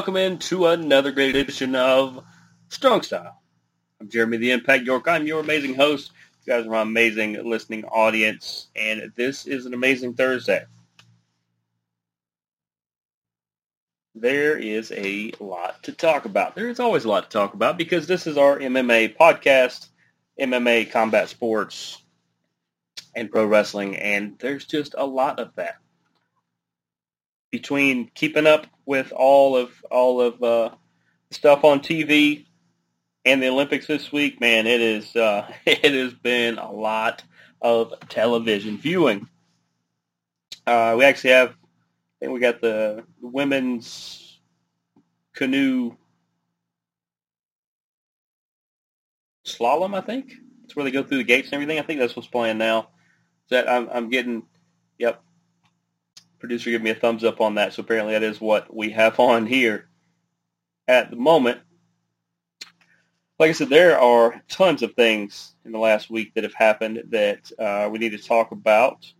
Welcome into another great edition of Strong Style. I'm Jeremy the Impact York. I'm your amazing host. You guys are my amazing listening audience, and this is an amazing Thursday. There is a lot to talk about. There is always a lot to talk about because this is our MMA podcast, MMA combat sports, and pro wrestling, and there's just a lot of that between keeping up with all of all of uh, stuff on TV and the Olympics this week, man, it is uh, it has been a lot of television viewing. Uh, we actually have, I think we got the women's canoe slalom. I think it's where they go through the gates and everything. I think that's what's playing now. Is That I'm, I'm getting, yep, producer give me a thumbs up on that. So apparently that is what we have on here at the moment. Like I said, there are tons of things in the last week that have happened that uh, we need to talk about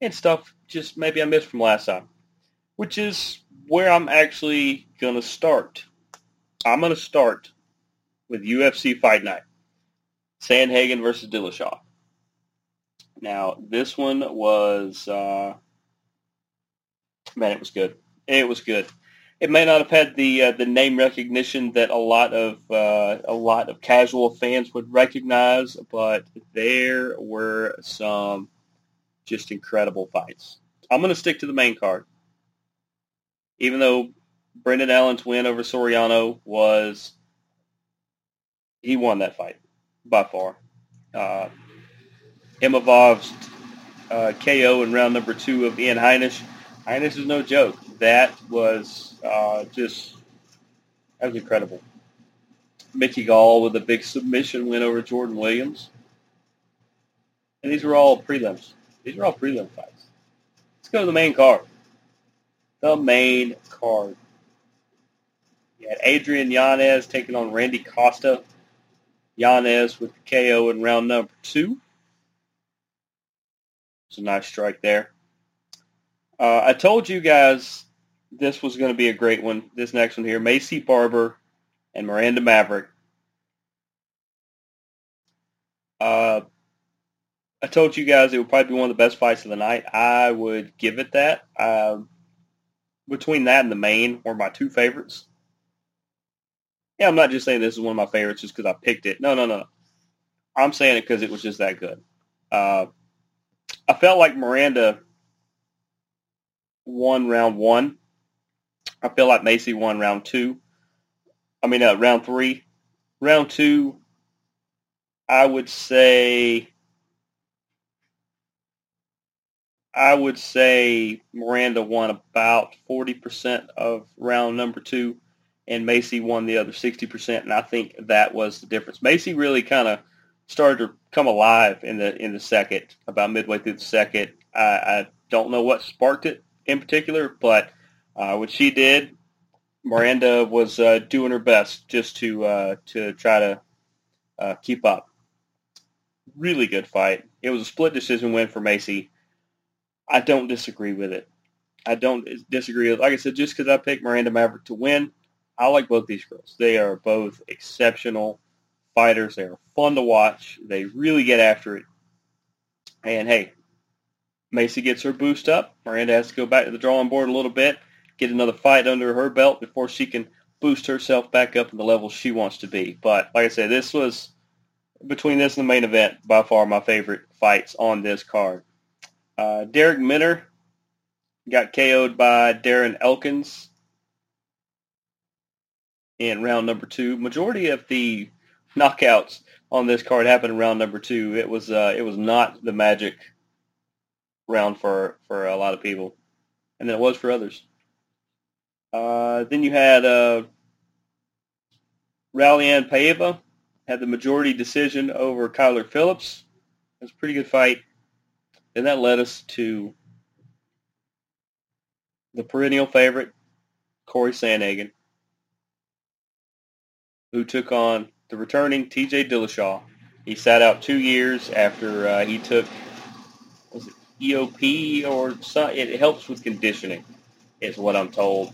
and stuff just maybe I missed from last time, which is where I'm actually going to start. I'm going to start with UFC Fight Night. Sandhagen versus Dillashaw. Now, this one was... Uh, man, it was good. It was good. It may not have had the uh, the name recognition that a lot of uh, a lot of casual fans would recognize, but there were some just incredible fights. I'm going to stick to the main card, even though Brendan Allen's win over Soriano was he won that fight by far. Uh, uh, KO in round number two of Ian Heinisch. Heinisch is no joke. That was uh, just that was incredible. Mickey Gall with a big submission win over Jordan Williams. And these were all prelims. These were all prelim fights. Let's go to the main card. The main card. You had Adrian Yanez taking on Randy Costa. Yanez with the KO in round number two. It's a nice strike there. Uh, I told you guys this was going to be a great one. This next one here, Macy Barber and Miranda Maverick. Uh, I told you guys it would probably be one of the best fights of the night. I would give it that. Uh, between that and the main were my two favorites. Yeah, I'm not just saying this is one of my favorites just because I picked it. No, no, no. I'm saying it because it was just that good. Uh, I felt like Miranda won round one. I feel like Maycee won round two. I mean, uh, round three. Round two, I would say, I would say Miranda won about 40% of round number two, and Maycee won the other 60%, and I think that was the difference. Maycee really kind of started to come alive in the in the second, about midway through the second. I, I don't know what sparked it in particular, but uh, what she did, Miranda was uh, doing her best just to uh, to try to uh, keep up. Really good fight. It was a split decision win for Maycee. I don't disagree with it. I don't disagree. With like I said, just because I picked Miranda Maverick to win, I like both these girls. They are both exceptional fighters. They are fun to watch. They really get after it. And hey, Maycee gets her boost up. Miranda has to go back to the drawing board a little bit, get another fight under her belt before she can boost herself back up to the level she wants to be. But like I said, this was between this and the main event by far my favorite fights on this card. Uh, Darrick Minner got KO'd by Darren Elkins in round number two. Majority of the knockouts on this card happened in round number two. It was uh, it was not the magic round for for a lot of people, and then it was for others. Uh, then you had uh, Raulian Paiva had the majority decision over Kyler Phillips. It was a pretty good fight. and that led us to the perennial favorite, Cory Sandhagen, who took on the returning T.J. Dillashaw. He sat out two years after uh, he took EOP or some, it helps with conditioning, is what I'm told.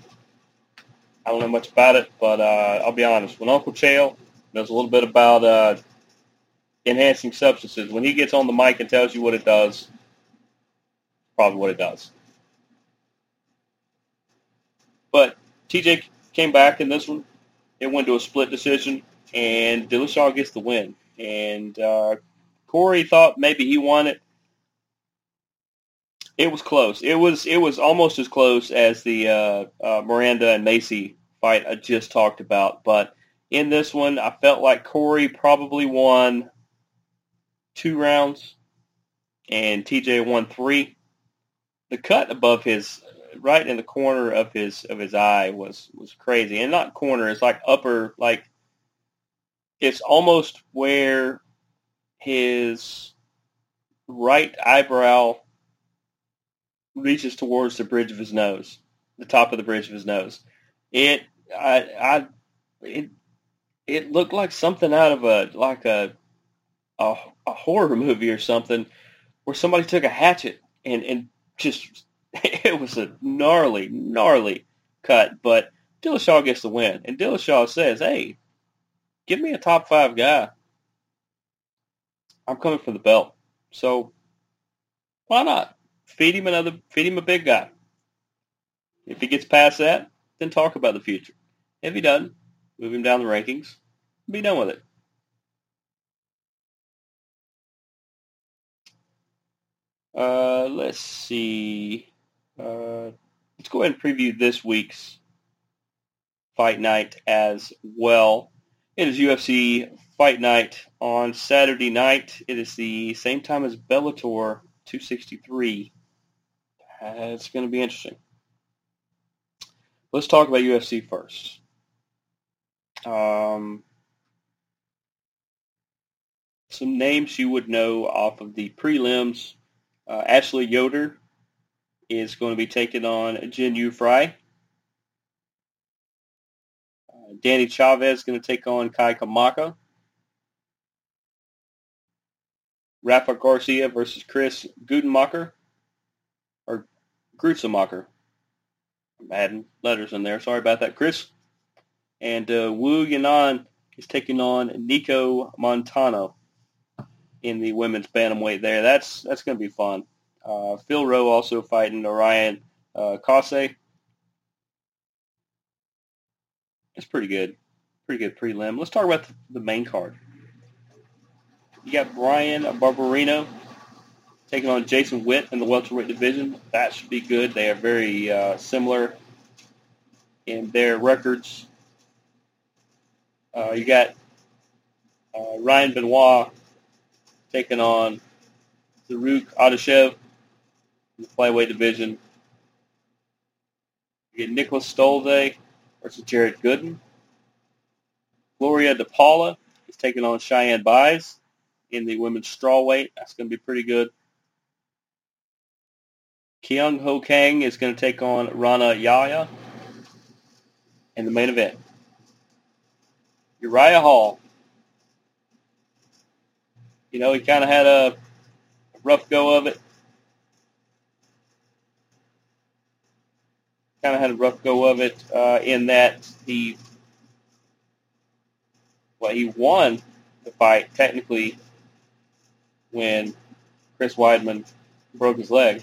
I don't know much about it, but uh, I'll be honest. When Uncle Chael knows a little bit about uh, enhancing substances, when he gets on the mic and tells you what it does, probably what it does. But TJ came back in this one. It went to a split decision, and Dillashaw gets the win. And uh, Cory thought maybe he won it. It was close. It was it was almost as close as the uh, uh, Miranda and Maycee fight I just talked about. But in this one, I felt like Cory probably won two rounds, and TJ won three. The cut above his right in the corner of his of his eye was was crazy, and not corner. It's like upper, like it's almost where his right eyebrow reaches towards the bridge of his nose, the top of the bridge of his nose. It, I, I, it, it looked like something out of a like a, a a horror movie or something, where somebody took a hatchet and and just it was a gnarly, gnarly cut. But Dillashaw gets the win, and Dillashaw says, "Hey, give me a top five guy. I'm coming for the belt. So why not feed him another, feed him a big guy. If he gets past that, then talk about the future. If he doesn't, move him down the rankings. Be done with it. Uh, let's see. Uh, let's go ahead and preview this week's fight night as well. It is UFC Fight Night on Saturday night. It is the same time as Bellator 263. It's going to be interesting. Let's talk about UFC first. Um, some names you would know off of the prelims. Uh, Ashley Yoder is going to be taking on Jinh Yu Frey. Uh, Danny Chavez is going to take on Kai Kamaka. Rafa Garcia versus Chris Gutenmacher. Gruetzemacher. I'm adding letters in there. Sorry about that, Chris. And uh, Wu Yanan is taking on Nico Montano in the women's bantamweight there. That's that's going to be fun. Uh, Phil Rowe also fighting Orion uh, Kase. It's pretty good. Pretty good prelim. Let's talk about the, the main card. You got Bryan Barberena taking on Jason Witt in the welterweight division. That should be good. They are very uh, similar in their records. Uh, you got uh, Ryan Benoit taking on Zarrukh Adashev in the flyweight division. You get Niklas Stolze versus Jared Gooden. Gloria DePaula is taking on Cheyanne Buys in the women's strawweight. That's going to be pretty good. Kyung Ho Kang is going to take on Rani Yahya in the main event. Uriah Hall. You know, he kind of had a rough go of it. Kind of had a rough go of it uh, in that he, well, he won the fight technically when Chris Weidman broke his leg.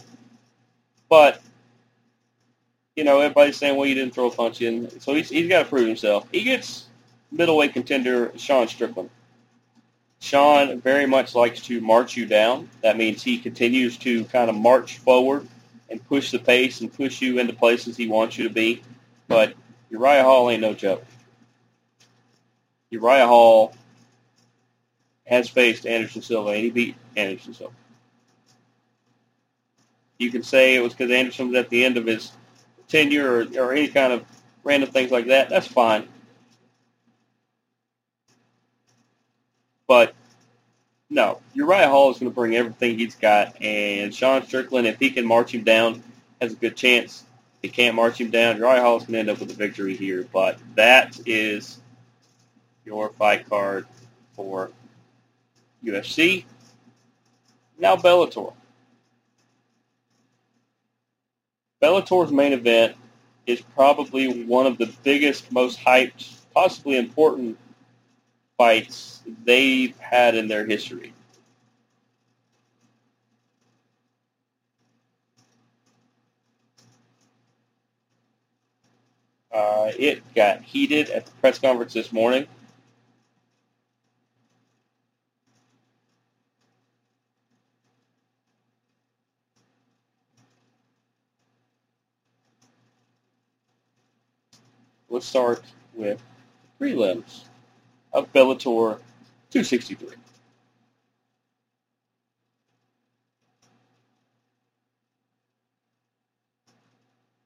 But, you know, everybody's saying, well, you didn't throw a punch in. So he's, he's got to prove himself. He gets middleweight contender Sean Strickland. Sean very much likes to march you down. That means he continues to kind of march forward and push the pace and push you into places he wants you to be. But Uriah Hall ain't no joke. Uriah Hall has faced Anderson Silva, and he beat Anderson Silva. You can say it was because Anderson was at the end of his tenure or, or any kind of random things like that. That's fine. But no, Uriah Hall is going to bring everything he's got, and Sean Strickland, if he can march him down, has a good chance. If he can't march him down, Uriah Hall is going to end up with a victory here. But that is your fight card for UFC. Now Bellator. Bellator's main event is probably one of the biggest, most hyped, possibly important fights they've had in their history. Uh, it got heated at the press conference this morning. Let's start with prelims of Bellator 263.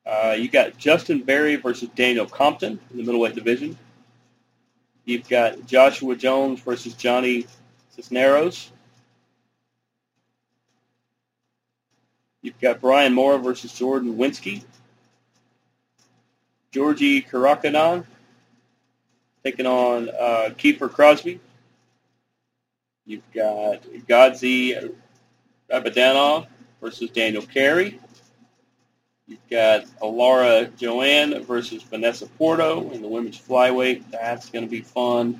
Uh, you got Justin Berry versus Daniel Compton in the middleweight division. You've got Joshua Jones versus Johnny Cisneros. You've got Brian Mora versus Jordan Winsky. Georgie Karakanan taking on uh, Kiefer Crosby. You've got Godzi Abadanov versus Daniel Carey. You've got Alara Joanne versus Vanessa Porto in the women's flyweight. That's going to be fun.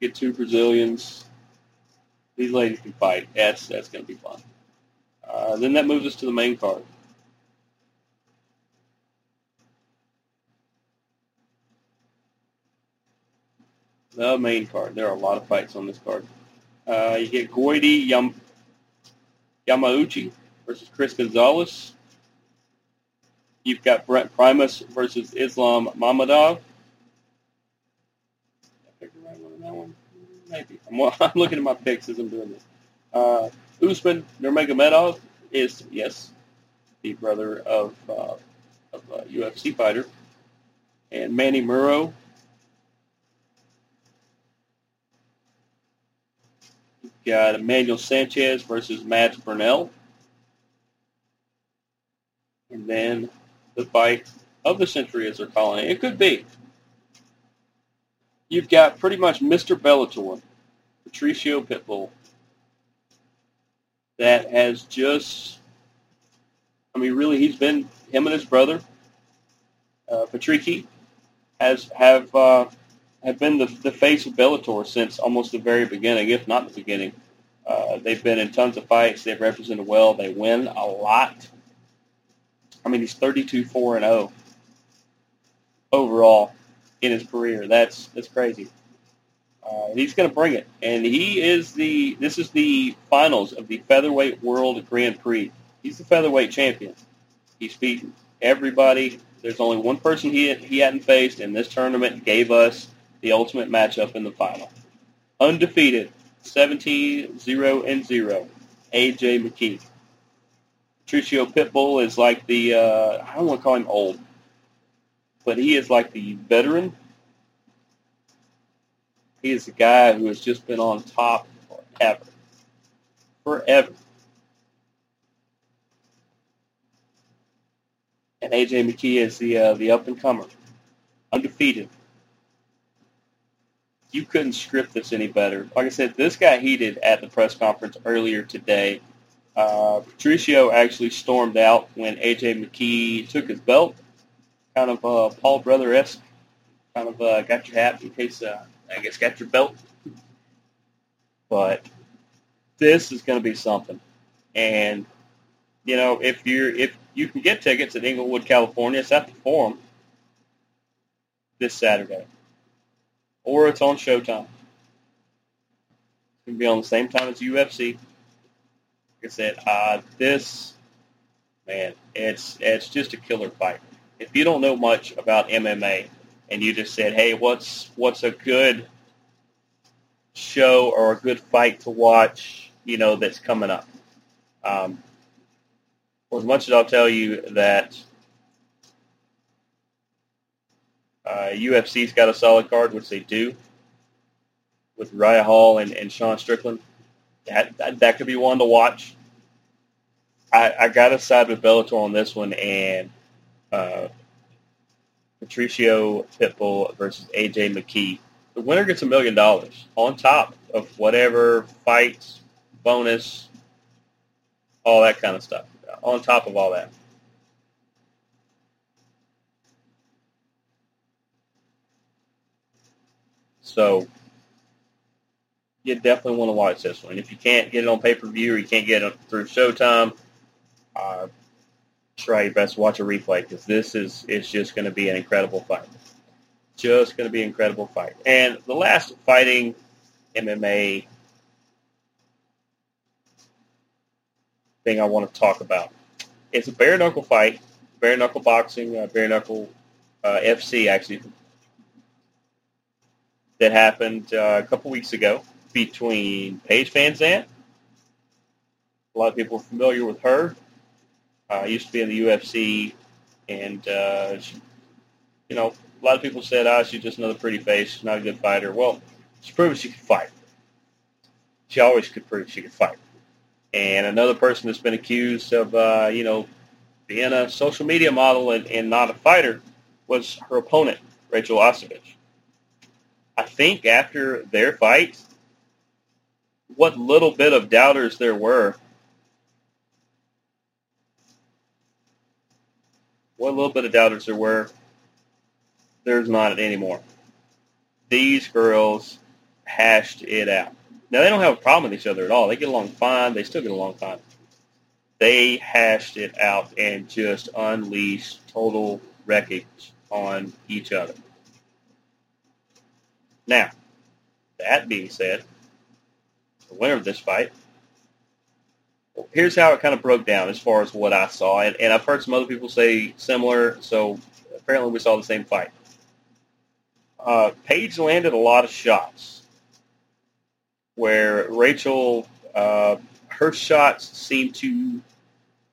Get two Brazilians. These ladies can fight. That's that's going to be fun. Uh, then that moves us to the main card. The main card. There are a lot of fights on this card. Uh, you get Goiti Yam- Yamauchi versus Chris Gonzalez. You've got Brent Primus versus Islam Mamedov. I picked the right one on that one. Maybe. I'm, I'm looking at my picks as I'm doing this. Uh, Usman Nurmagomedov is, yes, the brother of, uh, of a UFC fighter. And Manny Muro. Got Emmanuel Sanchez versus Matt Burnell. And then the fight of the century, as they're calling it. It could be. You've got pretty much Mr. Bellator, Patricio Pitbull, that has just, I mean, really, he's been, him and his brother, uh, Patricky, has, have, uh, have been the, the face of Bellator since almost the very beginning, if not the beginning. Uh, they've been in tons of fights. They've represented well. They win a lot. I mean, he's 32 4 and 0 overall in his career. That's that's crazy. Uh, he's going to bring it, and he is the. This is the finals of the featherweight world Grand Prix. He's the featherweight champion. He's beaten everybody. There's only one person he he hadn't faced, and this tournament gave us the ultimate matchup in the final. Undefeated, 17-0 and 0, AJ McKee. Patricio Pitbull is like the, uh, I don't want to call him old, but he is like the veteran. He is the guy who has just been on top forever. Forever. And AJ McKee is the uh, the up and comer, undefeated. You couldn't script this any better. Like I said, this got heated at the press conference earlier today. Uh, Patricio actually stormed out when AJ McKee took his belt, kind of uh, Paul Brother esque, kind of uh, got your hat in case uh, I guess got your belt. But this is going to be something, and you know if you're if you can get tickets at Inglewood, California, it's at the Forum this Saturday, or it's on Showtime. It's going to be on the same time as UFC. Like I said, uh, this man, it's it's just a killer fight. If you don't know much about MMA and you just said, "Hey, what's what's a good show or a good fight to watch, you know, that's coming up. Um, well, as much as I'll tell you that uh, UFC's got a solid card, which they do, with Uriah Hall and, and Sean Strickland, that, that that could be one to watch. I, I got to side with Bellator on this one, and uh, Patricio Pitbull versus AJ McKee. The winner gets a million dollars on top of whatever fights, bonus, all that kind of stuff. On top of all that. So you definitely want to watch this one. If you can't get it on pay-per-view or you can't get it through Showtime, uh, try your best to watch a replay because this is it's just going to be an incredible fight. Just going to be an incredible fight. And the last fighting MMA thing I want to talk about. It's a bare knuckle fight, bare knuckle boxing, uh, bare knuckle uh, FC actually, that happened uh, a couple weeks ago between Paige Van Zant. A lot of people are familiar with her. Uh, used to be in the UFC, and uh, she, you know, a lot of people said, "Ah, she's just another pretty face. She's not a good fighter." Well, she proved she could fight. She always could prove she could fight. And another person that's been accused of, uh, you know, being a social media model and, and not a fighter was her opponent, Rachel Ostovich. I think after their fight, what little bit of doubters there were, what little bit of doubters there were, there's not anymore. These girls hashed it out. Now they don't have a problem with each other at all. They get along fine. They still get along fine. They hashed it out and just unleashed total wreckage on each other. Now, that being said, the winner of this fight, here's how it kind of broke down as far as what I saw. And, and I've heard some other people say similar, so apparently we saw the same fight. Uh, Paige landed a lot of shots where Rachel, uh, her shots seem to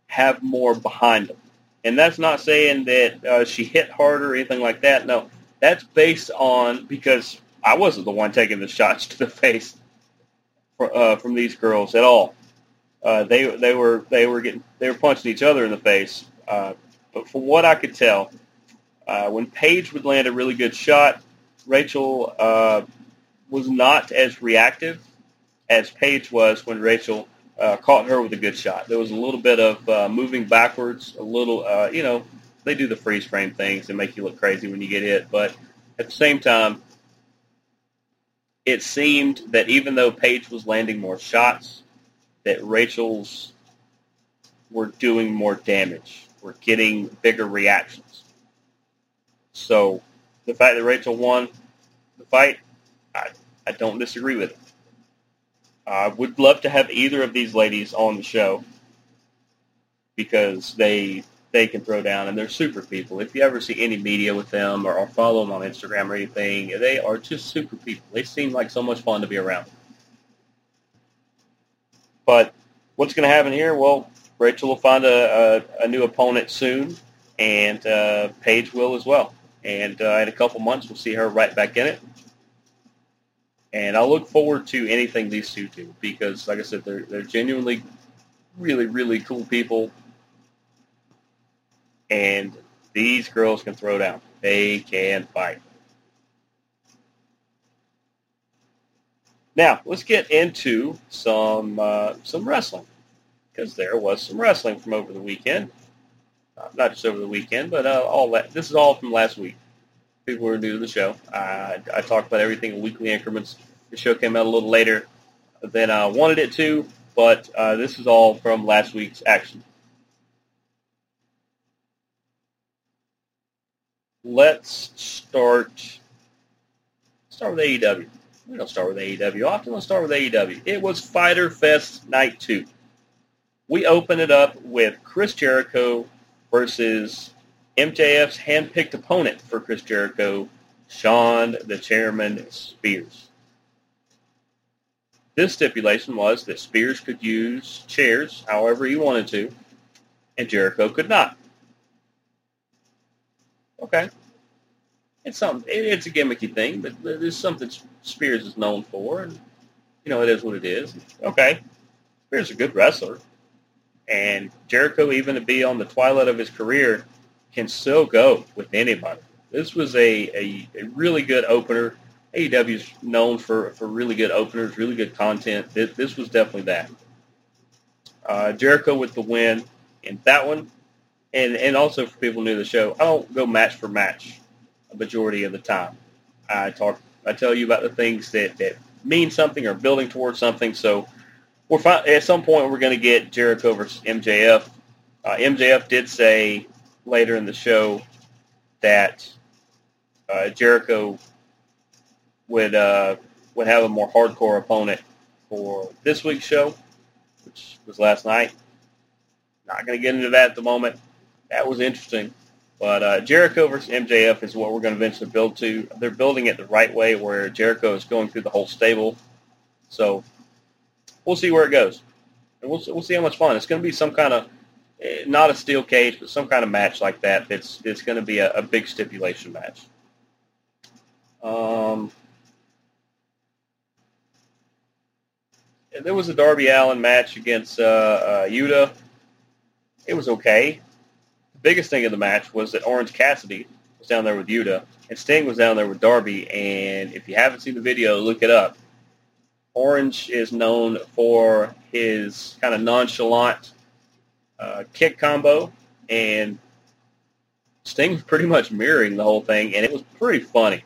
have more behind them. And that's not saying that uh, she hit harder or anything like that. No, that's based on because I wasn't the one taking the shots to the face for, uh, from these girls at all. Uh, they they were they were getting they were punching each other in the face. Uh, but from what I could tell, uh, when Paige would land a really good shot, Rachel uh, was not as reactive as Paige was when Rachel uh, caught her with a good shot. There was a little bit of moving backwards, a little, you know, they do the freeze frame things and make you look crazy when you get hit. But at the same time, it seemed that even though Paige was landing more shots, that Rachel's were doing more damage, were getting bigger reactions. So the fact that Rachel won the fight, I, I don't disagree with it. I would love to have either of these ladies on the show because they they can throw down and they're super people. If you ever see any media with them or, or follow them on Instagram or anything, they are just super people. They seem like so much fun to be around. But what's going to happen here? Well, Rachel will find a, a, a new opponent soon, and uh, Paige will as well. And uh, in a couple months, we'll see her right back in it. And I look forward to anything these two do because, like I said, they're they're genuinely really really cool people, and these girls can throw down. They can fight. Now let's get into some uh, some wrestling because there was some wrestling from over the weekend. Uh, not just over the weekend, but uh, all that. This is all from last week people who are new to the show. I, I talk about everything in weekly increments. The show came out a little later than I wanted it to, but uh, this is all from last week's action. Let's start start with AEW. We don't start with AEW often. Let's start with AEW. It was Fighter Fest Night 2. We open it up with Chris Jericho versus MJF's handpicked opponent for Chris Jericho, Shawn the Chairman Spears. this stipulation was that Spears could use chairs however he wanted to, and Jericho could not. Okay. It's something. it- It's a gimmicky thing, but it's something Spears is known for, and you know it is what it is. Okay, Spears is a good wrestler, and Jericho, even to be on the twilight of his career, can still go with anybody. This was a, a, a really good opener. AEW is known for, for really good openers, really good content. This, this was definitely that. Uh, Jericho with the win in that one. And, and also for people new to the show, I don't go match for match a majority of the time. I talk, I tell you about the things that, that mean something or building towards something. So we're fi- at some point we're going to get Jericho versus MJF. Uh, MJF did say later in the show that uh, Jericho would uh, would have a more hardcore opponent for this week's show, which was last night. Not going to get into that at the moment. That was interesting. But uh, Jericho versus MJF is what we're going to eventually build to. They're building it the right way where Jericho is going through the whole stable. So we'll see where it goes. And we'll, we'll see how much fun. It's going to be some kind of, eh, not a steel cage, but some kind of match like that. That's it's going to be a, a big stipulation match. Um, there was a Darby Allin match against uh, uh, Yuta. It was okay. Biggest thing of the match was that Orange Cassidy was down there with Yuta, and Sting was down there with Darby. And if you haven't seen the video, look it up. Orange is known for his kind of nonchalant uh, kick combo, and Sting was pretty much mirroring the whole thing, and it was pretty funny.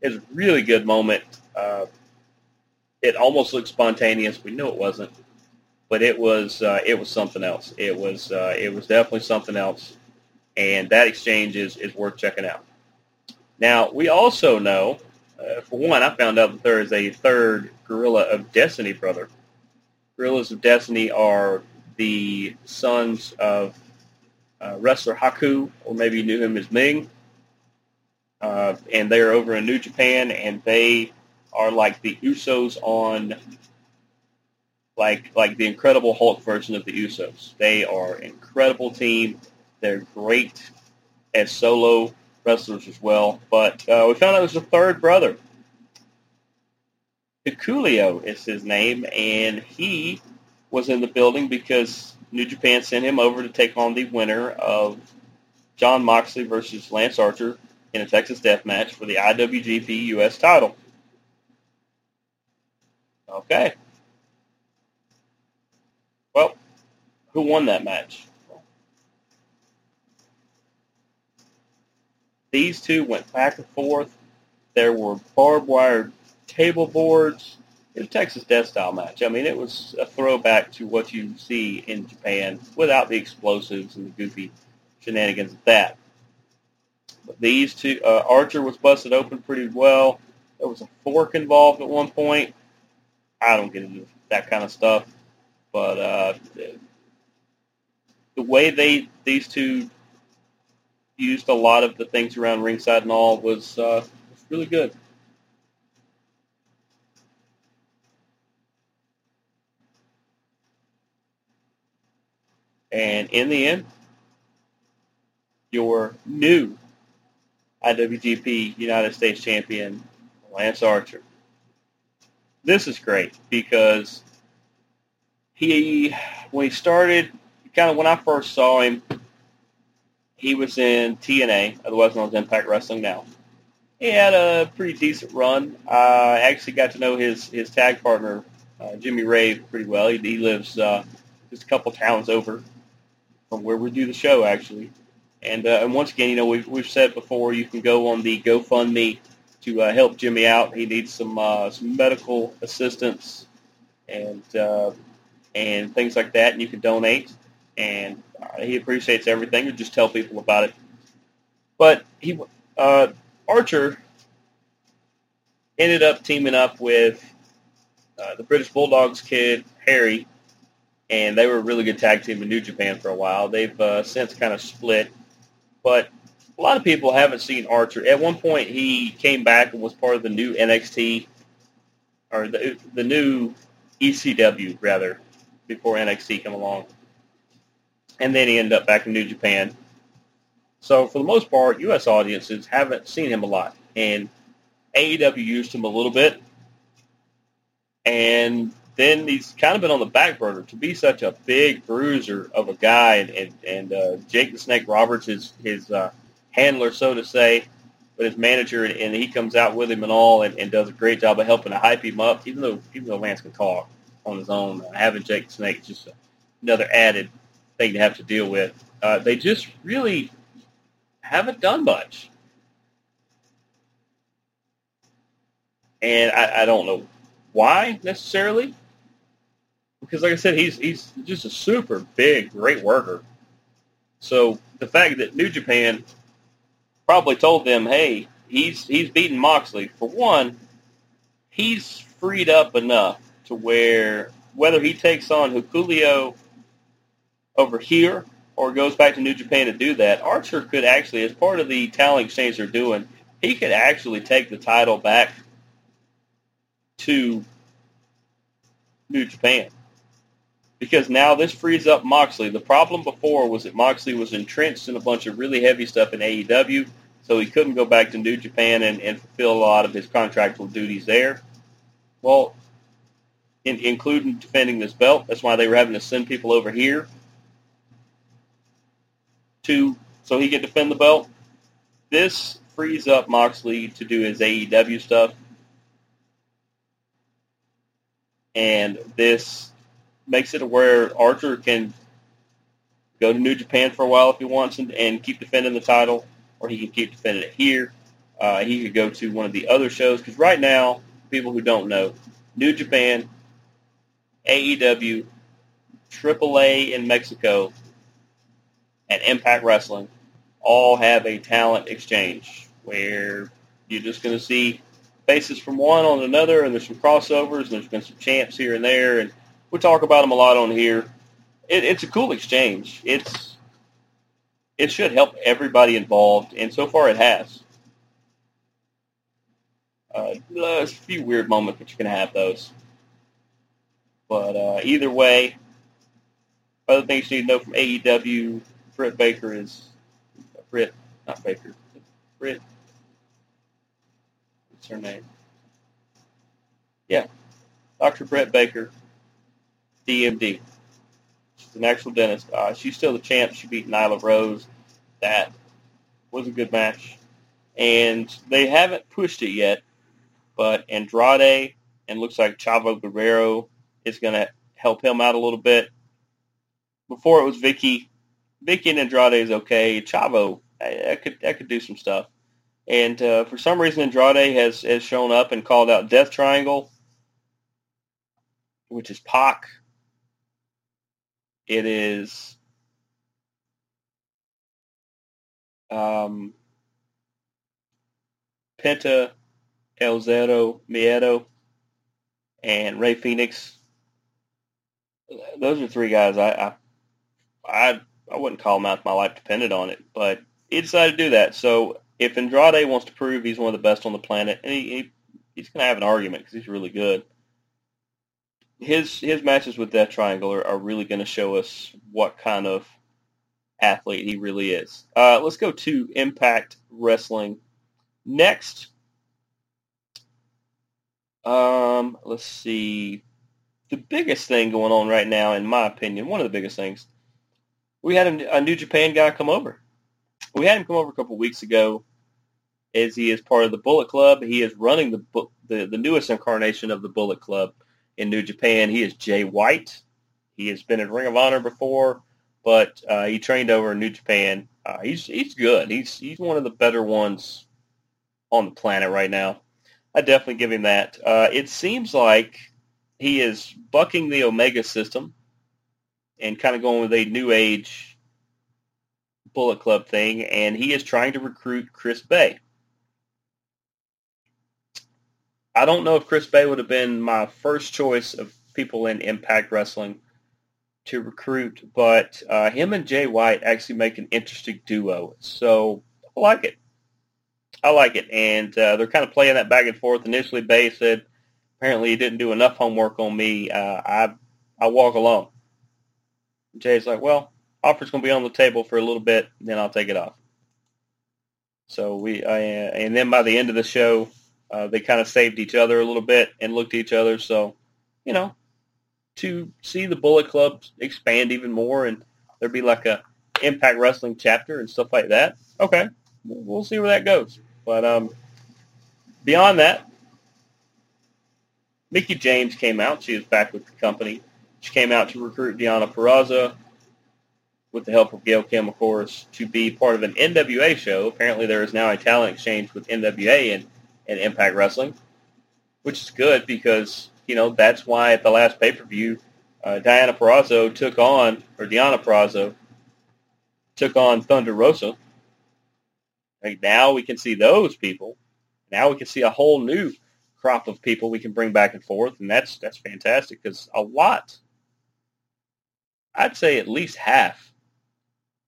It was a really good moment. Uh, it almost looked spontaneous. We knew it wasn't, but it was uh, it was something else. It was uh, it was definitely something else, and that exchange is, is worth checking out. Now we also know, uh, for one, I found out that there is a third Guerrilla of Destiny brother. Guerrillas of Destiny are the sons of uh, wrestler Haku, or maybe you knew him as Meng. Uh, and they are over in New Japan, and they are like the Usos on, like like the Incredible Hulk version of the Usos. They are an incredible team. They're great as solo wrestlers as well. But uh, we found out there's a third brother. Hikuleo is his name, and he was in the building because New Japan sent him over to take on the winner of Jon Moxley versus Lance Archer in a Texas Death Match for the IWGP US title. Okay. Well, who won that match? These two went back and forth. There were barbed wire table boards. It was a Texas Death Style match. I mean, it was a throwback to what you see in Japan without the explosives and the goofy shenanigans of that. But these two, uh, Archer was busted open pretty well. There was a fork involved at one point. I don't get into that kind of stuff, but uh, the, way they these two used a lot of the things around ringside and all was uh, really good. And in the end, your new IWGP United States Champion, Lance Archer. This is great because he, when he started, kind of when I first saw him, he was in TNA, otherwise known as Impact Wrestling now. He had a pretty decent run. I actually got to know his, his tag partner, uh, Jimmy Rave, pretty well. He, he lives uh, just a couple towns over from where we do the show, actually. And uh, and once again, you know, we've we've said before, you can go on the GoFundMe to uh, help Jimmy out. He needs some uh, some medical assistance and uh, and things like that, and you can donate. And uh, he appreciates everything. You just tell people about it. But he uh, Archer ended up teaming up with uh, the British Bulldogs kid Harry, and they were a really good tag team in New Japan for a while. They've uh, since kind of split, but a lot of people haven't seen Archer. At one point, he came back and was part of the new NXT or the the new ECW rather, before NXT came along, and then he ended up back in New Japan. So for the most part, U.S. audiences haven't seen him a lot, and AEW used him a little bit, and then he's kind of been on the back burner to be such a big bruiser of a guy, and and, and uh, Jake the Snake Roberts is his uh, handler, so to say, but his manager, and, he comes out with him and all, and, and does a great job of helping to hype him up. Even though even though Lance can talk on his own, having Jake the Snake just another added thing to have to deal with. Uh, they just really haven't done much. And I, I don't know why necessarily. Because like I said, he's he's just a super big, great worker. So the fact that New Japan probably told them, hey, he's he's beaten Moxley. For one, he's freed up enough to where whether he takes on Hikuleo over here or goes back to New Japan to do that, Archer could actually, as part of the talent exchange they're doing, he could actually take the title back to New Japan. Because now this frees up Moxley. The problem before was that Moxley was entrenched in a bunch of really heavy stuff in AEW, so he couldn't go back to New Japan and, and fulfill a lot of his contractual duties there. Well, in, including defending this belt, that's why they were having to send people over here to so he could defend the belt. This frees up Moxley to do his AEW stuff. And this makes it where Archer can go to New Japan for a while if he wants and, and keep defending the title, or he can keep defending it here. Uh, he could go to one of the other shows because right now, people who don't know, New Japan, AEW, AAA in Mexico, and Impact Wrestling all have a talent exchange where you're just going to see faces from one on another, and there's some crossovers, and there's been some champs here and there, and we talk about them a lot on here. It, it's a cool exchange. It's it should help everybody involved, and so far it has. Uh, a few weird moments, but you can have those. But uh, either way, other things you need to know from AEW, Britt Baker is Britt, not Baker, Britt. What's her name? Yeah, Dr. Britt Baker, DMD. She's an actual dentist. Uh, she's still the champ. She beat Nyla Rose. That was a good match. And they haven't pushed it yet, but Andrade and looks like Chavo Guerrero is going to help him out a little bit. Before it was Vickie. Vickie and Andrade is okay. Chavo, I, I could I could do some stuff. And uh, for some reason, Andrade has, has shown up and called out Death Triangle, which is Pac. It is um, Penta, El Zero, Miedo, and Rey Fenix. Those are three guys I I I, I wouldn't call him out if my life depended on it, but he decided to do that. So if Andrade wants to prove he's one of the best on the planet, and he, he he's going to have an argument because he's really good. His his matches with Death Triangle are, are really going to show us what kind of athlete he really is. Uh, let's go to Impact Wrestling next. Um, let's see. The biggest thing going on right now, in my opinion, one of the biggest things, we had a, a New Japan guy come over. We had him come over a couple weeks ago, as he is part of the Bullet Club. He is running the the, the newest incarnation of the Bullet Club in New Japan. He is Jay White. He has been in Ring of Honor before, but uh, he trained over in New Japan. Uh, he's he's good. He's he's one of the better ones on the planet right now. I definitely give him that. Uh, it seems like he is bucking the Omega system and kind of going with a new age Bullet Club thing, and he is trying to recruit Chris Bey. I don't know if Chris Bey would have been my first choice of people in Impact Wrestling to recruit, but uh, him and Jay White actually make an interesting duo. So I like it. I like it, and uh, they're kind of playing that back and forth. Initially, Bey said apparently he didn't do enough homework on me. Uh, I I walk alone. Jay's like, well, offer's going to be on the table for a little bit, then I'll take it off. So we, uh, and then by the end of the show, uh, they kind of saved each other a little bit and looked at each other. So, you know, to see the Bullet Club expand even more and there'd be like a Impact Wrestling chapter and stuff like that. Okay, we'll see where that goes. But um, beyond that, Mickie James came out. She was back with the company. She came out to recruit Deonna Purrazzo with the help of Gail Kim, of course, to be part of an NWA show. Apparently, there is now a talent exchange with NWA and, and Impact Wrestling, which is good because you know that's why at the last pay per view, uh, Diana Purrazzo took on or Deonna Purrazzo took on Thunder Rosa. Like now we can see those people. Now we can see a whole new crop of people we can bring back and forth, and that's that's fantastic because a lot I'd say at least half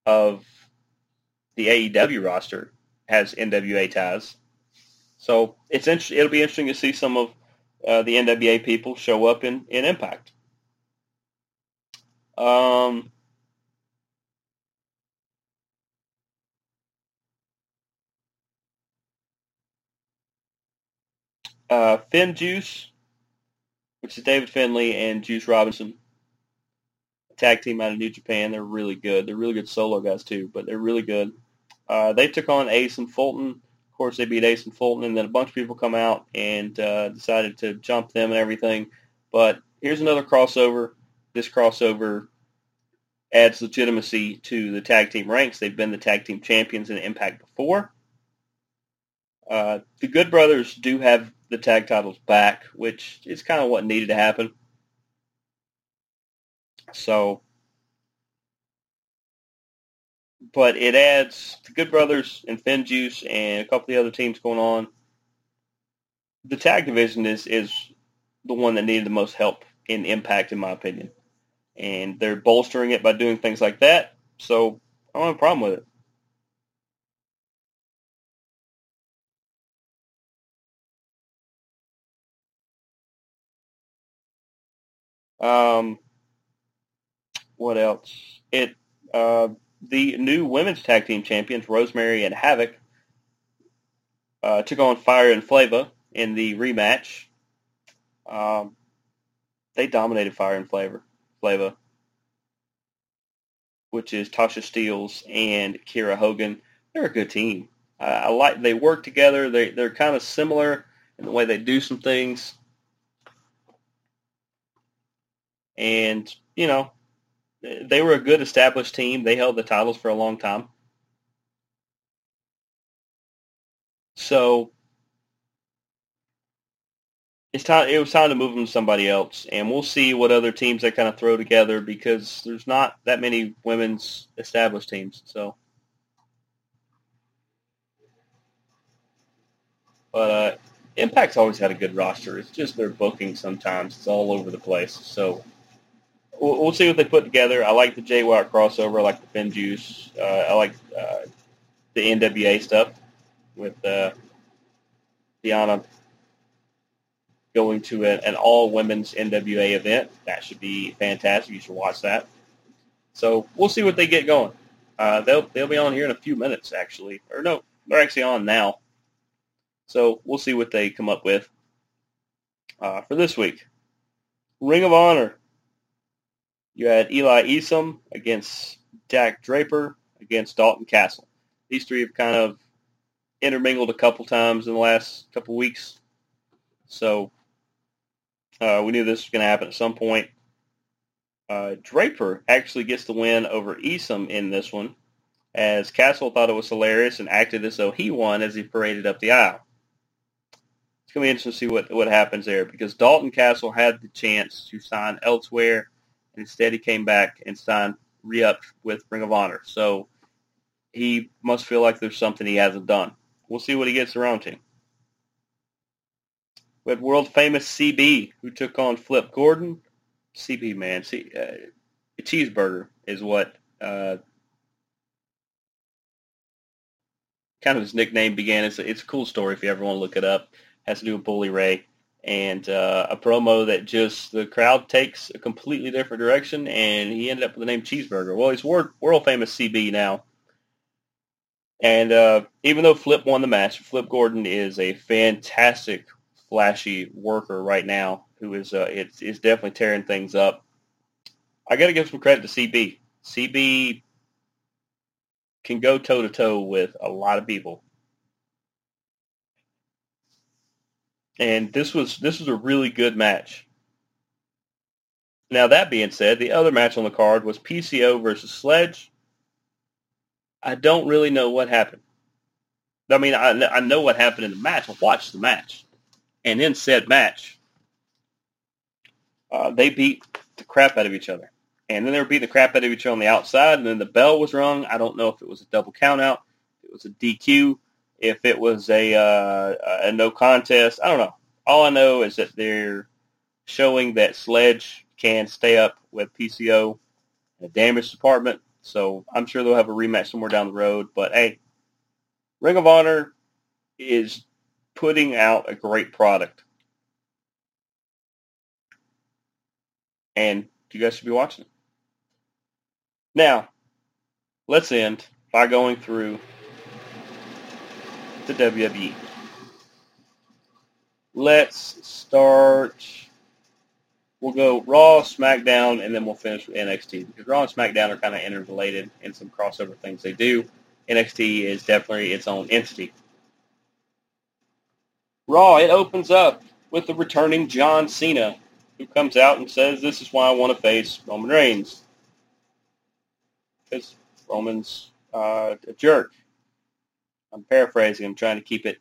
of the AEW roster has NWA ties. So it's inter- it'll be interesting to see some of uh, the NWA people show up in, in Impact. Um, uh, FinJuice, which is David Finlay and Juice Robinson tag team out of New Japan. They're really good. They're really good solo guys too, but they're really good. Uh, they took on Ace and Fulton. Of course, they beat Ace and Fulton, and then a bunch of people come out and uh, decided to jump them and everything. But here's another crossover. This crossover adds legitimacy to the tag team ranks. They've been the tag team champions in Impact before. Uh, the Good Brothers do have the tag titles back, which is kind of what needed to happen. So, but it adds the Good Brothers and FinJuice and a couple of the other teams going on. The tag division is is the one that needed the most help in Impact, in my opinion, and they're bolstering it by doing things like that. So I don't have a problem with it. Um, what else? It uh, the new women's tag team champions Rosemary and Havoc uh, took on Fire and Flava in the rematch. Um, they dominated Fire and Flavor, Flava, which is Tasha Steelz and Kiera Hogan. They're a good team. I, I like they work together. They they're kind of similar in the way they do some things, and you know they were a good established team. They held the titles for a long time. So it's time. It was time to move them to somebody else, and we'll see what other teams they kind of throw together because there's not that many women's established teams. So, but uh, Impact's always had a good roster. It's just their booking sometimes. It's all over the place. So we'll, we'll see what they put together. I like the Jay White crossover. I like the FinJuice. Uh, I like uh, the NWA stuff with uh, Deonna going to a, an all women's NWA event. That should be fantastic. You should watch that. So we'll see what they get going. Uh, they'll they'll be on here in a few minutes, actually, or no, they're actually on now. So we'll see what they come up with uh, for this week. Ring of Honor you had Eli Isom against Dak Draper against Dalton Castle. These three have kind of intermingled a couple times in the last couple weeks. So uh, we knew this was going to happen at some point. Uh, Draper actually gets the win over Isom in this one, as Castle thought it was hilarious and acted as though he won as he paraded up the aisle. It's going to be interesting to see what, what happens there because Dalton Castle had the chance to sign elsewhere Instead, he came back and signed re-upped with Ring of Honor. So he must feel like there's something he hasn't done. We'll see what he gets around to. We had world famous CB who took on Flip Gordon. CB man, see, uh, cheeseburger is what uh, kind of his nickname began. It's a, it's a cool story if you ever want to look it up. Has to do with Bully Ray, and uh, a promo that just the crowd takes a completely different direction, and he ended up with the name Cheeseburger. Well, he's world, world famous CB now. And uh, even though Flip won the match, Flip Gordon is a fantastic, flashy worker right now who is uh, it's, definitely tearing things up. I got to give some credit to CB. CB can go toe to toe with a lot of people. And this was this was a really good match. Now that being said, the other match on the card was PCO versus Sledge. I don't really know what happened. I mean, I, I know what happened in the match. I watched the match. And in said match, uh, they beat the crap out of each other. And then they were beating the crap out of each other on the outside, and then the bell was rung. I don't know if it was a double countout, if it was a DQ, if it was a, uh, a no contest. I don't know. All I know is that they're showing that Sledge can stay up with PCO in the damage department. So I'm sure they'll have a rematch somewhere down the road. But hey, Ring of Honor is putting out a great product. And you guys should be watching. Now, let's end by going through the WWE. Let's start. We'll go Raw, SmackDown, and then we'll finish with NXT because Raw and SmackDown are kind of interrelated in some crossover things they do. NXT is definitely its own entity. Raw, it opens up with the returning John Cena, who comes out and says, "This is why I want to face Roman Reigns." Because Roman's uh, a jerk. I'm paraphrasing. I'm trying to keep it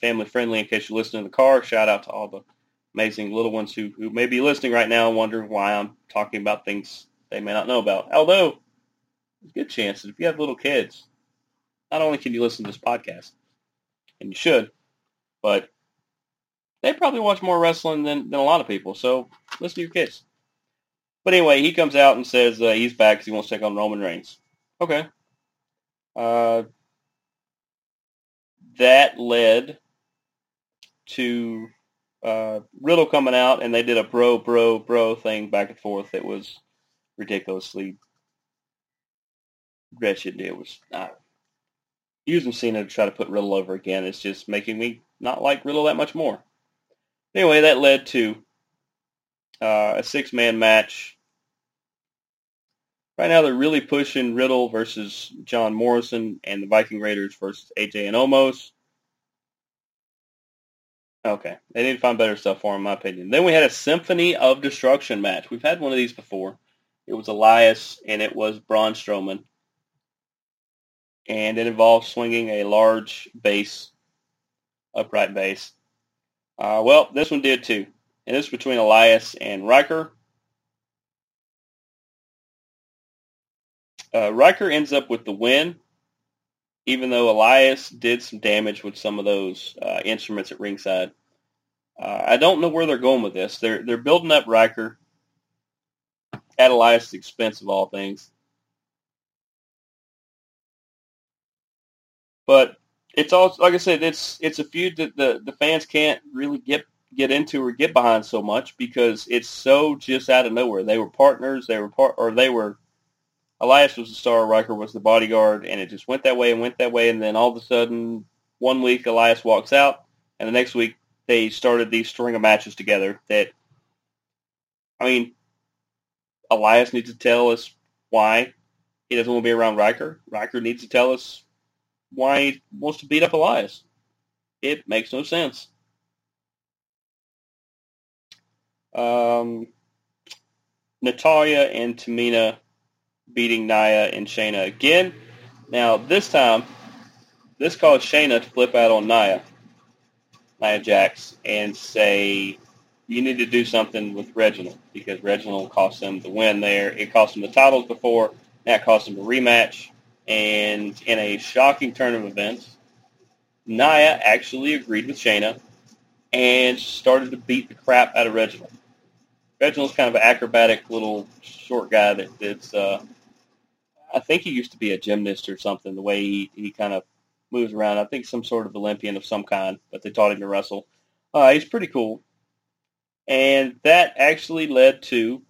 family friendly in case you're listening in the car. Shout out to all the amazing little ones who, who may be listening right now and wondering why I'm talking about things they may not know about. Although, there's a good chance that if you have little kids, not only can you listen to this podcast, and you should, but they probably watch more wrestling than, than a lot of people. So listen to your kids. But anyway, he comes out and says uh, he's back because he wants to take on Roman Reigns. Okay. Uh, that led to uh, Riddle coming out, and they did a bro, bro, bro thing back and forth that was ridiculously wretched. It was not using Cena to try to put Riddle over again. It's just making me not like Riddle that much more. Anyway, that led to uh, a six-man match. Right now, they're really pushing Riddle versus John Morrison and the Viking Raiders versus AJ and Omos. Okay, they need to find better stuff for him, in my opinion. Then we had a Symphony of Destruction match. We've had one of these before. It was Elias and it was Braun Strowman. And it involved swinging a large base, upright base. Uh, well, this one did too. And this is between Elias and Ryker. Uh, Ryker ends up with the win, even though Elias did some damage with some of those uh, instruments at ringside. Uh, I don't know where they're going with this. They're they're building up Ryker at Elias' expense of all things. But it's all like I said, it's it's a feud that the, the fans can't really get get into or get behind so much because it's so just out of nowhere. They were partners, they were part or they were Elias was the star, Ryker was the bodyguard, and it just went that way and went that way, and then all of a sudden, one week Elias walks out, and the next week they started these string of matches together. That, I mean, Elias needs to tell us why he doesn't want to be around Ryker. Ryker needs to tell us why he wants to beat up Elias. It makes no sense. Um, Natalya and Tamina beating Nia and Shayna again. Now, this time, this caused Shayna to flip out on Nia, Nia Jax, and say, you need to do something with Reginald because Reginald cost him the win there. It cost him the titles before. That cost him a rematch. And in a shocking turn of events, Nia actually agreed with Shayna and started to beat the crap out of Reginald. Reginald's kind of an acrobatic little short guy that, that's, uh, I think he used to be a gymnast or something, the way he, he kind of moves around. I think some sort of Olympian of some kind, but they taught him to wrestle. Uh, he's pretty cool. And that actually led to,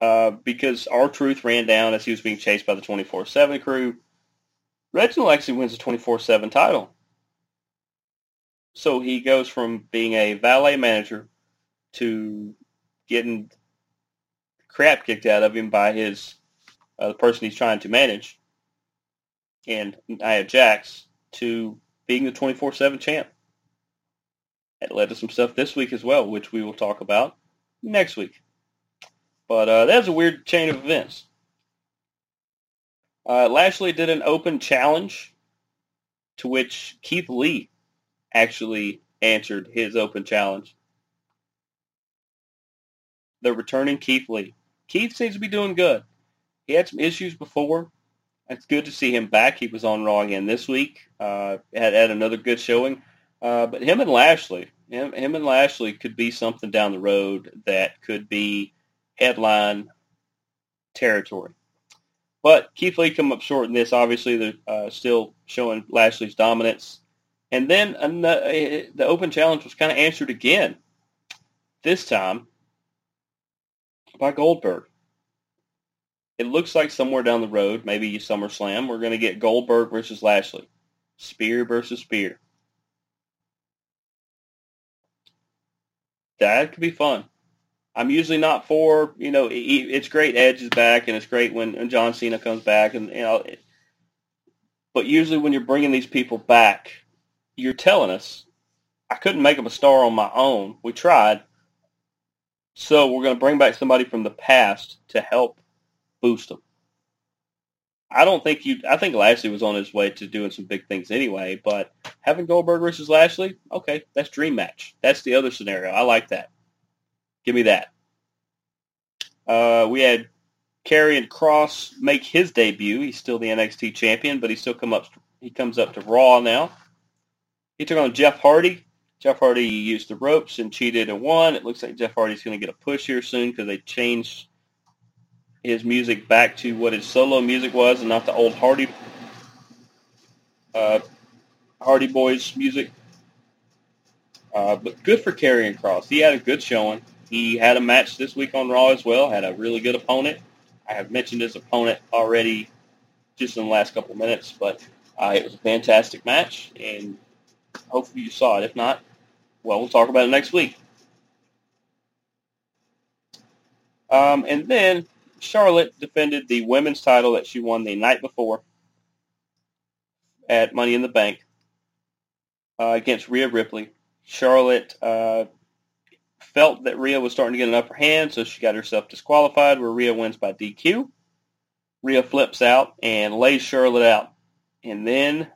uh, because R-Truth ran down as he was being chased by the 24-7 crew, Reginald actually wins the 24-7 title. So he goes from being a valet manager to getting crap kicked out of him by his uh, the person he's trying to manage, and Nia Jax to being the 24/7 champ. That led to some stuff this week as well, which we will talk about next week. But uh, a weird chain of events. Uh, Lashley did an open challenge to which Keith Lee actually answered his open challenge. The returning Keith Lee. Keith seems to be doing good. He had some issues before. It's good to see him back. He was on Raw again this week. Uh, had, had another good showing. Uh, but him and Lashley, him, him and Lashley could be something down the road that could be headline territory. But Keith Lee come up short in this. Obviously, they're uh, still showing Lashley's dominance. And then uh, the open challenge was kind of answered again. This time by Goldberg. It looks like somewhere down the road, maybe SummerSlam, we're going to get Goldberg versus Lashley. Spear versus Spear. That could be fun. I'm usually not for, you know, it's great Edge is back and it's great when John Cena comes back and, you know, but usually when you're bringing these people back, you're telling us, I couldn't make them a star on my own. We tried. So we're going to bring back somebody from the past to help boost them. I don't think you. I think Lashley was on his way to doing some big things anyway. But having Goldberg versus Lashley, okay, that's dream match. That's the other scenario. I like that. Give me that. Uh, we had Karrion Kross make his debut. He's still the NXT champion, but he still come up. He comes up to Raw now. He took on Jeff Hardy. Jeff Hardy used the ropes and cheated and won. It looks like Jeff Hardy's going to get a push here soon because they changed his music back to what his solo music was and not the old Hardy uh, Hardy Boys music. Uh, but good for Karrion Kross. He had a good showing. He had a match this week on Raw as well. Had a really good opponent. I have mentioned his opponent already just in the last couple minutes, but uh, it was a fantastic match, and hopefully you saw it. If not, well, we'll talk about it next week. Um, and then Charlotte defended the women's title that she won the night before at Money in the Bank uh, against Rhea Ripley. Charlotte uh, felt that Rhea was starting to get an upper hand, so she got herself disqualified, where Rhea wins by DQ. Rhea flips out and lays Charlotte out. And then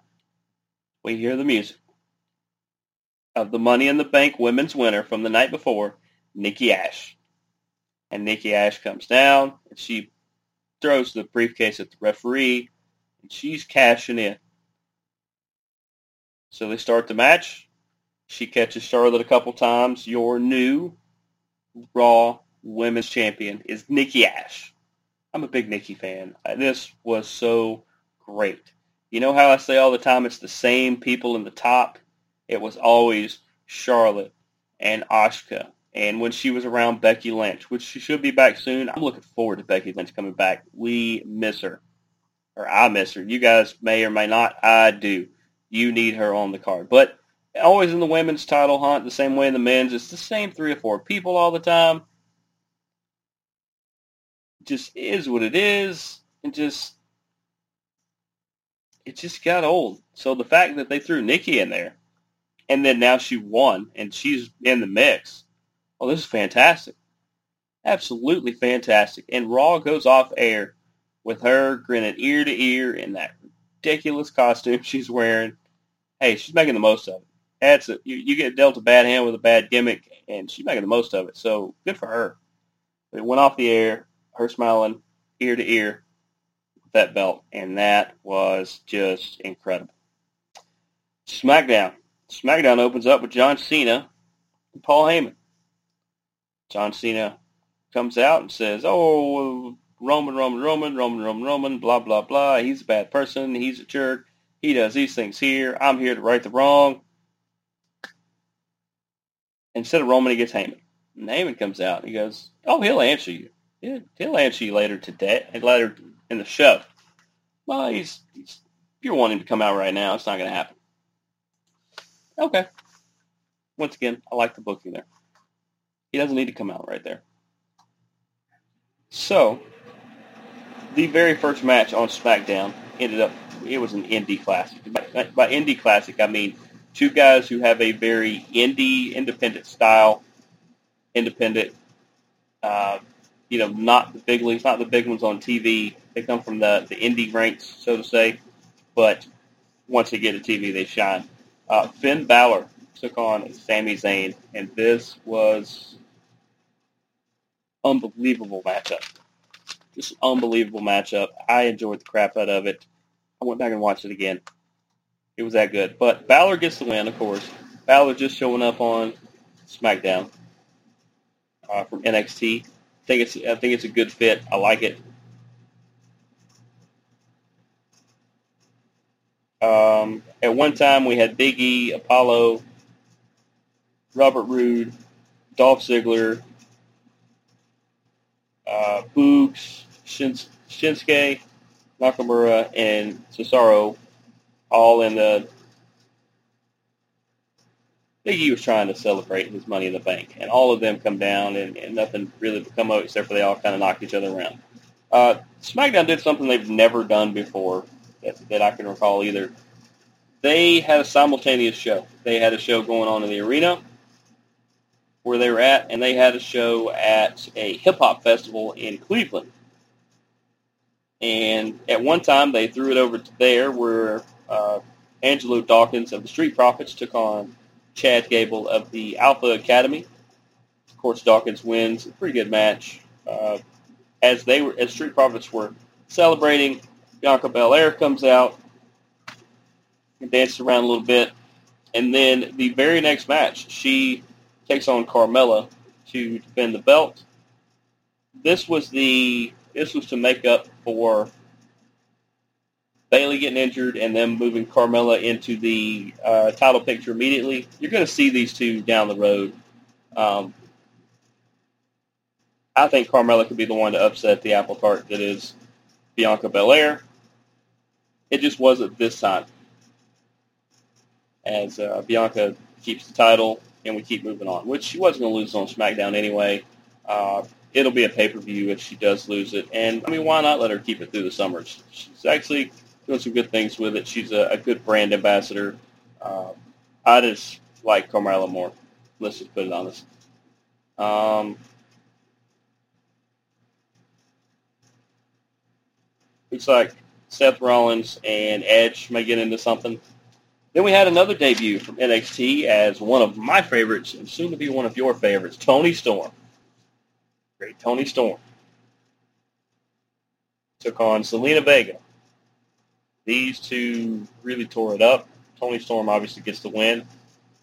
we hear the music of the Money in the Bank women's winner from the night before, Nikki Ash. And Nikki Ash comes down and she throws the briefcase at the referee and she's cashing in. So they start the match. She catches Charlotte a couple times. Your new Raw Women's Champion is Nikki Ash. I'm a big Nikki fan. This was so great. You know how I say all the time it's the same people in the top? it was always Charlotte and Asuka. And when she was around Becky Lynch, which she should be back soon, I'm looking forward to Becky Lynch coming back. We miss her. Or I miss her. You guys may or may not. I do. You need her on the card. But always in the women's title hunt, the same way in the men's, it's the same three or four people all the time. Just is what it is. And just, it just got old. So the fact that they threw Nikki in there, and then now she won and she's in the mix. Oh, this is fantastic. Absolutely fantastic. And Raw goes off air with her grinning ear to ear in that ridiculous costume she's wearing. Hey, she's making the most of it. That's a, you, you get dealt a bad hand with a bad gimmick, and she's making the most of it. So good for her. It went off the air, her smiling ear to ear with that belt, and that was just incredible. SmackDown. SmackDown opens up with John Cena and Paul Heyman. John Cena comes out and says, oh, Roman, Roman, Roman, Roman, Roman, Roman, blah, blah, blah. He's a bad person. He's a jerk. He does these things here. I'm here to right the wrong. Instead of Roman, he gets Heyman. And comes out. And he goes, "Oh, he'll answer you. He'll, answer you later today, later in the show." Well, he's, he's you're wanting to come out right now, it's not going to happen. Okay. Once again, I like the booking there. He doesn't need to come out right there. So, the very first match on SmackDown ended up, it was an indie classic. By, by indie classic, I mean two guys who have a very indie, independent style, independent, uh, you know, not the big leagues, not the big ones on TV. They come from the, the indie ranks, so to say, but once they get to TV, they shine. Uh, Finn Balor took on Sami Zayn, and this was unbelievable matchup. Just unbelievable matchup. I enjoyed the crap out of it. I went back and watched it again. It was that good. But Balor gets the win, of course. Balor just showing up on SmackDown uh, from NXT. I think it's I think it's a good fit. I like it. Um, at one time, we had Big E, Apollo, Robert Roode, Dolph Ziggler, uh, Boogs, Shins- Shinsuke, Nakamura, and Cesaro, all in the. Big E was trying to celebrate his Money in the Bank, and all of them come down, and, and nothing really come out except for they all kind of knocked each other around. Uh, SmackDown did something they've never done before that, that I can recall either. They had a simultaneous show. They had a show going on in the arena where they were at, and they had a show at a hip hop festival in Cleveland. And at one time, they threw it over to there where uh, Angelo Dawkins of the Street Profits took on Chad Gable of the Alpha Academy. Of course, Dawkins wins. A pretty good match. Uh, as they were, as Street Profits were celebrating, Bianca Belair comes out and dances around a little bit. And then the very next match, she takes on Carmella to defend the belt. This was the this was to make up for Bayley getting injured and then moving Carmella into the uh, title picture immediately. You're going to see these two down the road. Um, I think Carmella could be the one to upset the apple cart that is Bianca Belair. It just wasn't this time, as uh, Bianca keeps the title and we keep moving on, which she wasn't going to lose on SmackDown anyway. Uh, it'll be a pay-per-view if she does lose it. And, I mean, why not let her keep it through the summer? She's actually doing some good things with it. She's a, a good brand ambassador. Uh, I just like Carmella more. Let's just put it honest. Um, looks like Seth Rollins and Edge may get into something. Then we had another debut from NXT as one of my favorites and soon to be one of your favorites, Toni Storm. Great Toni Storm. Took on Zelina Vega. These two really tore it up. Toni Storm obviously gets the win.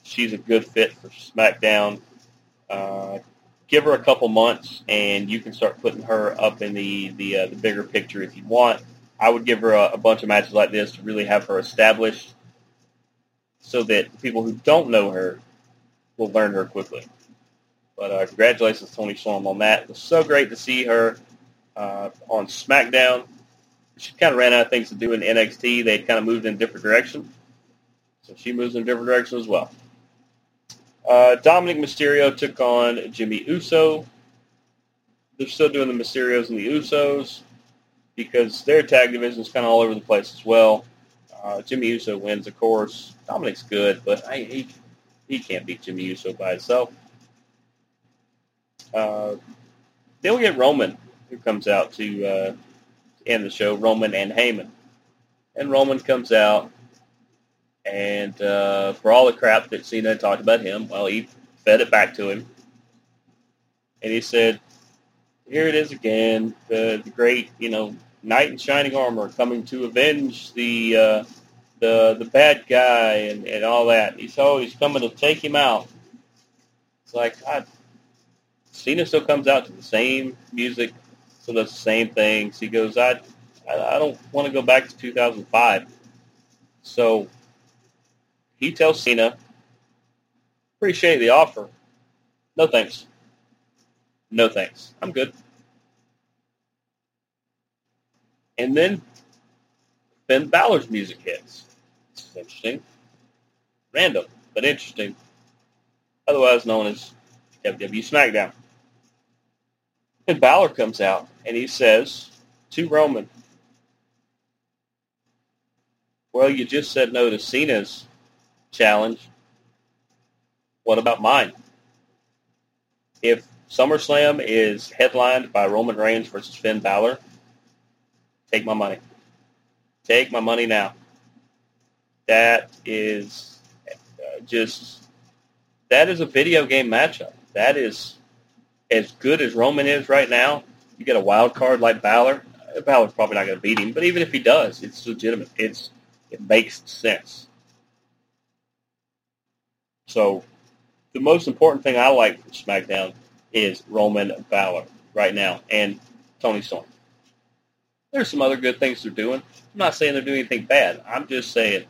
She's a good fit for SmackDown. Uh, give her a couple months, and you can start putting her up in the the, uh, the bigger picture if you want. I would give her a, a bunch of matches like this to really have her established so that people who don't know her will learn her quickly. But uh, congratulations, Toni Storm, on that. It was so great to see her uh, on SmackDown. She kind of ran out of things to do in NXT. They kind of moved in a different direction. So she moves in a different direction as well. Uh, Dominic Mysterio took on Jimmy Uso. They're still doing the Mysterios and the Usos because their tag division is kind of all over the place as well. Uh, Jimmy Uso wins, of course. Dominic's good, but I, he he can't beat Jimmy Uso by himself. Uh, then we get Roman, who comes out to uh, end the show. Roman and Heyman, and Roman comes out, and uh, for all the crap that Cena talked about him, well, he fed it back to him, and he said, "Here it is again, the, the great, you know, knight in shining armor coming to avenge the." The the bad guy and, and all that. He's always coming to take him out. It's like God, Cena still comes out to the same music, so does the same things. He goes, I I, I don't want to go back to 2005. So he tells Cena, appreciate the offer, No thanks. No thanks. I'm good. And then Finn Balor's music hits. Interesting. Random, but interesting. Otherwise known as WWE SmackDown. And Balor comes out and he says to Roman, Well, you just said no to Cena's challenge. What about mine? If SummerSlam is headlined by Roman Reigns versus Finn Balor, take my money. Take my money now. That is uh, just, that is a video game matchup. That is as good as Roman is right now. You get a wild card like Balor. Balor's probably not going to beat him, but even if he does, it's legitimate. It's it makes sense. So the most important thing I like from SmackDown is Roman Balor right now and Toni Storm. There's some other good things they're doing. I'm not saying they're doing anything bad. I'm just saying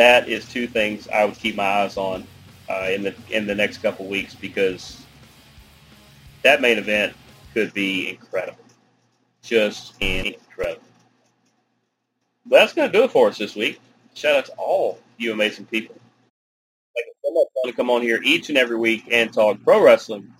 that is two things I would keep my eyes on uh, in the in the next couple weeks because that main event could be incredible, just incredible. But that's going to do it for us this week. Shout out to all you amazing people. So much fun to come on here each and every week and talk pro wrestling,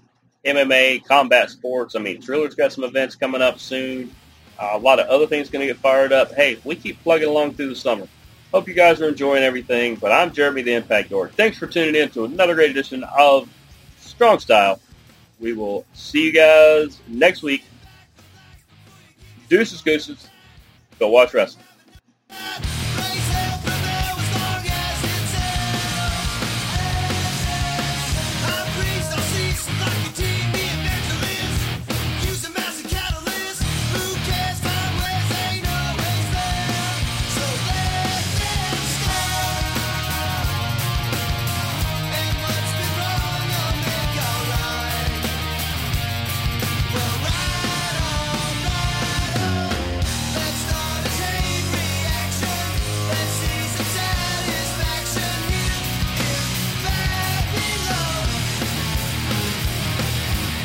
MMA, combat sports. I mean, Triller's got some events coming up soon. Uh, a lot of other things going to get fired up. Hey, we keep plugging along through the summer. Hope you guys are enjoying everything. But I'm Jeremy the Impact Door. Thanks for tuning in to another great edition of Strong Style. We will see you guys next week. Deuces, gooses. Go watch wrestling.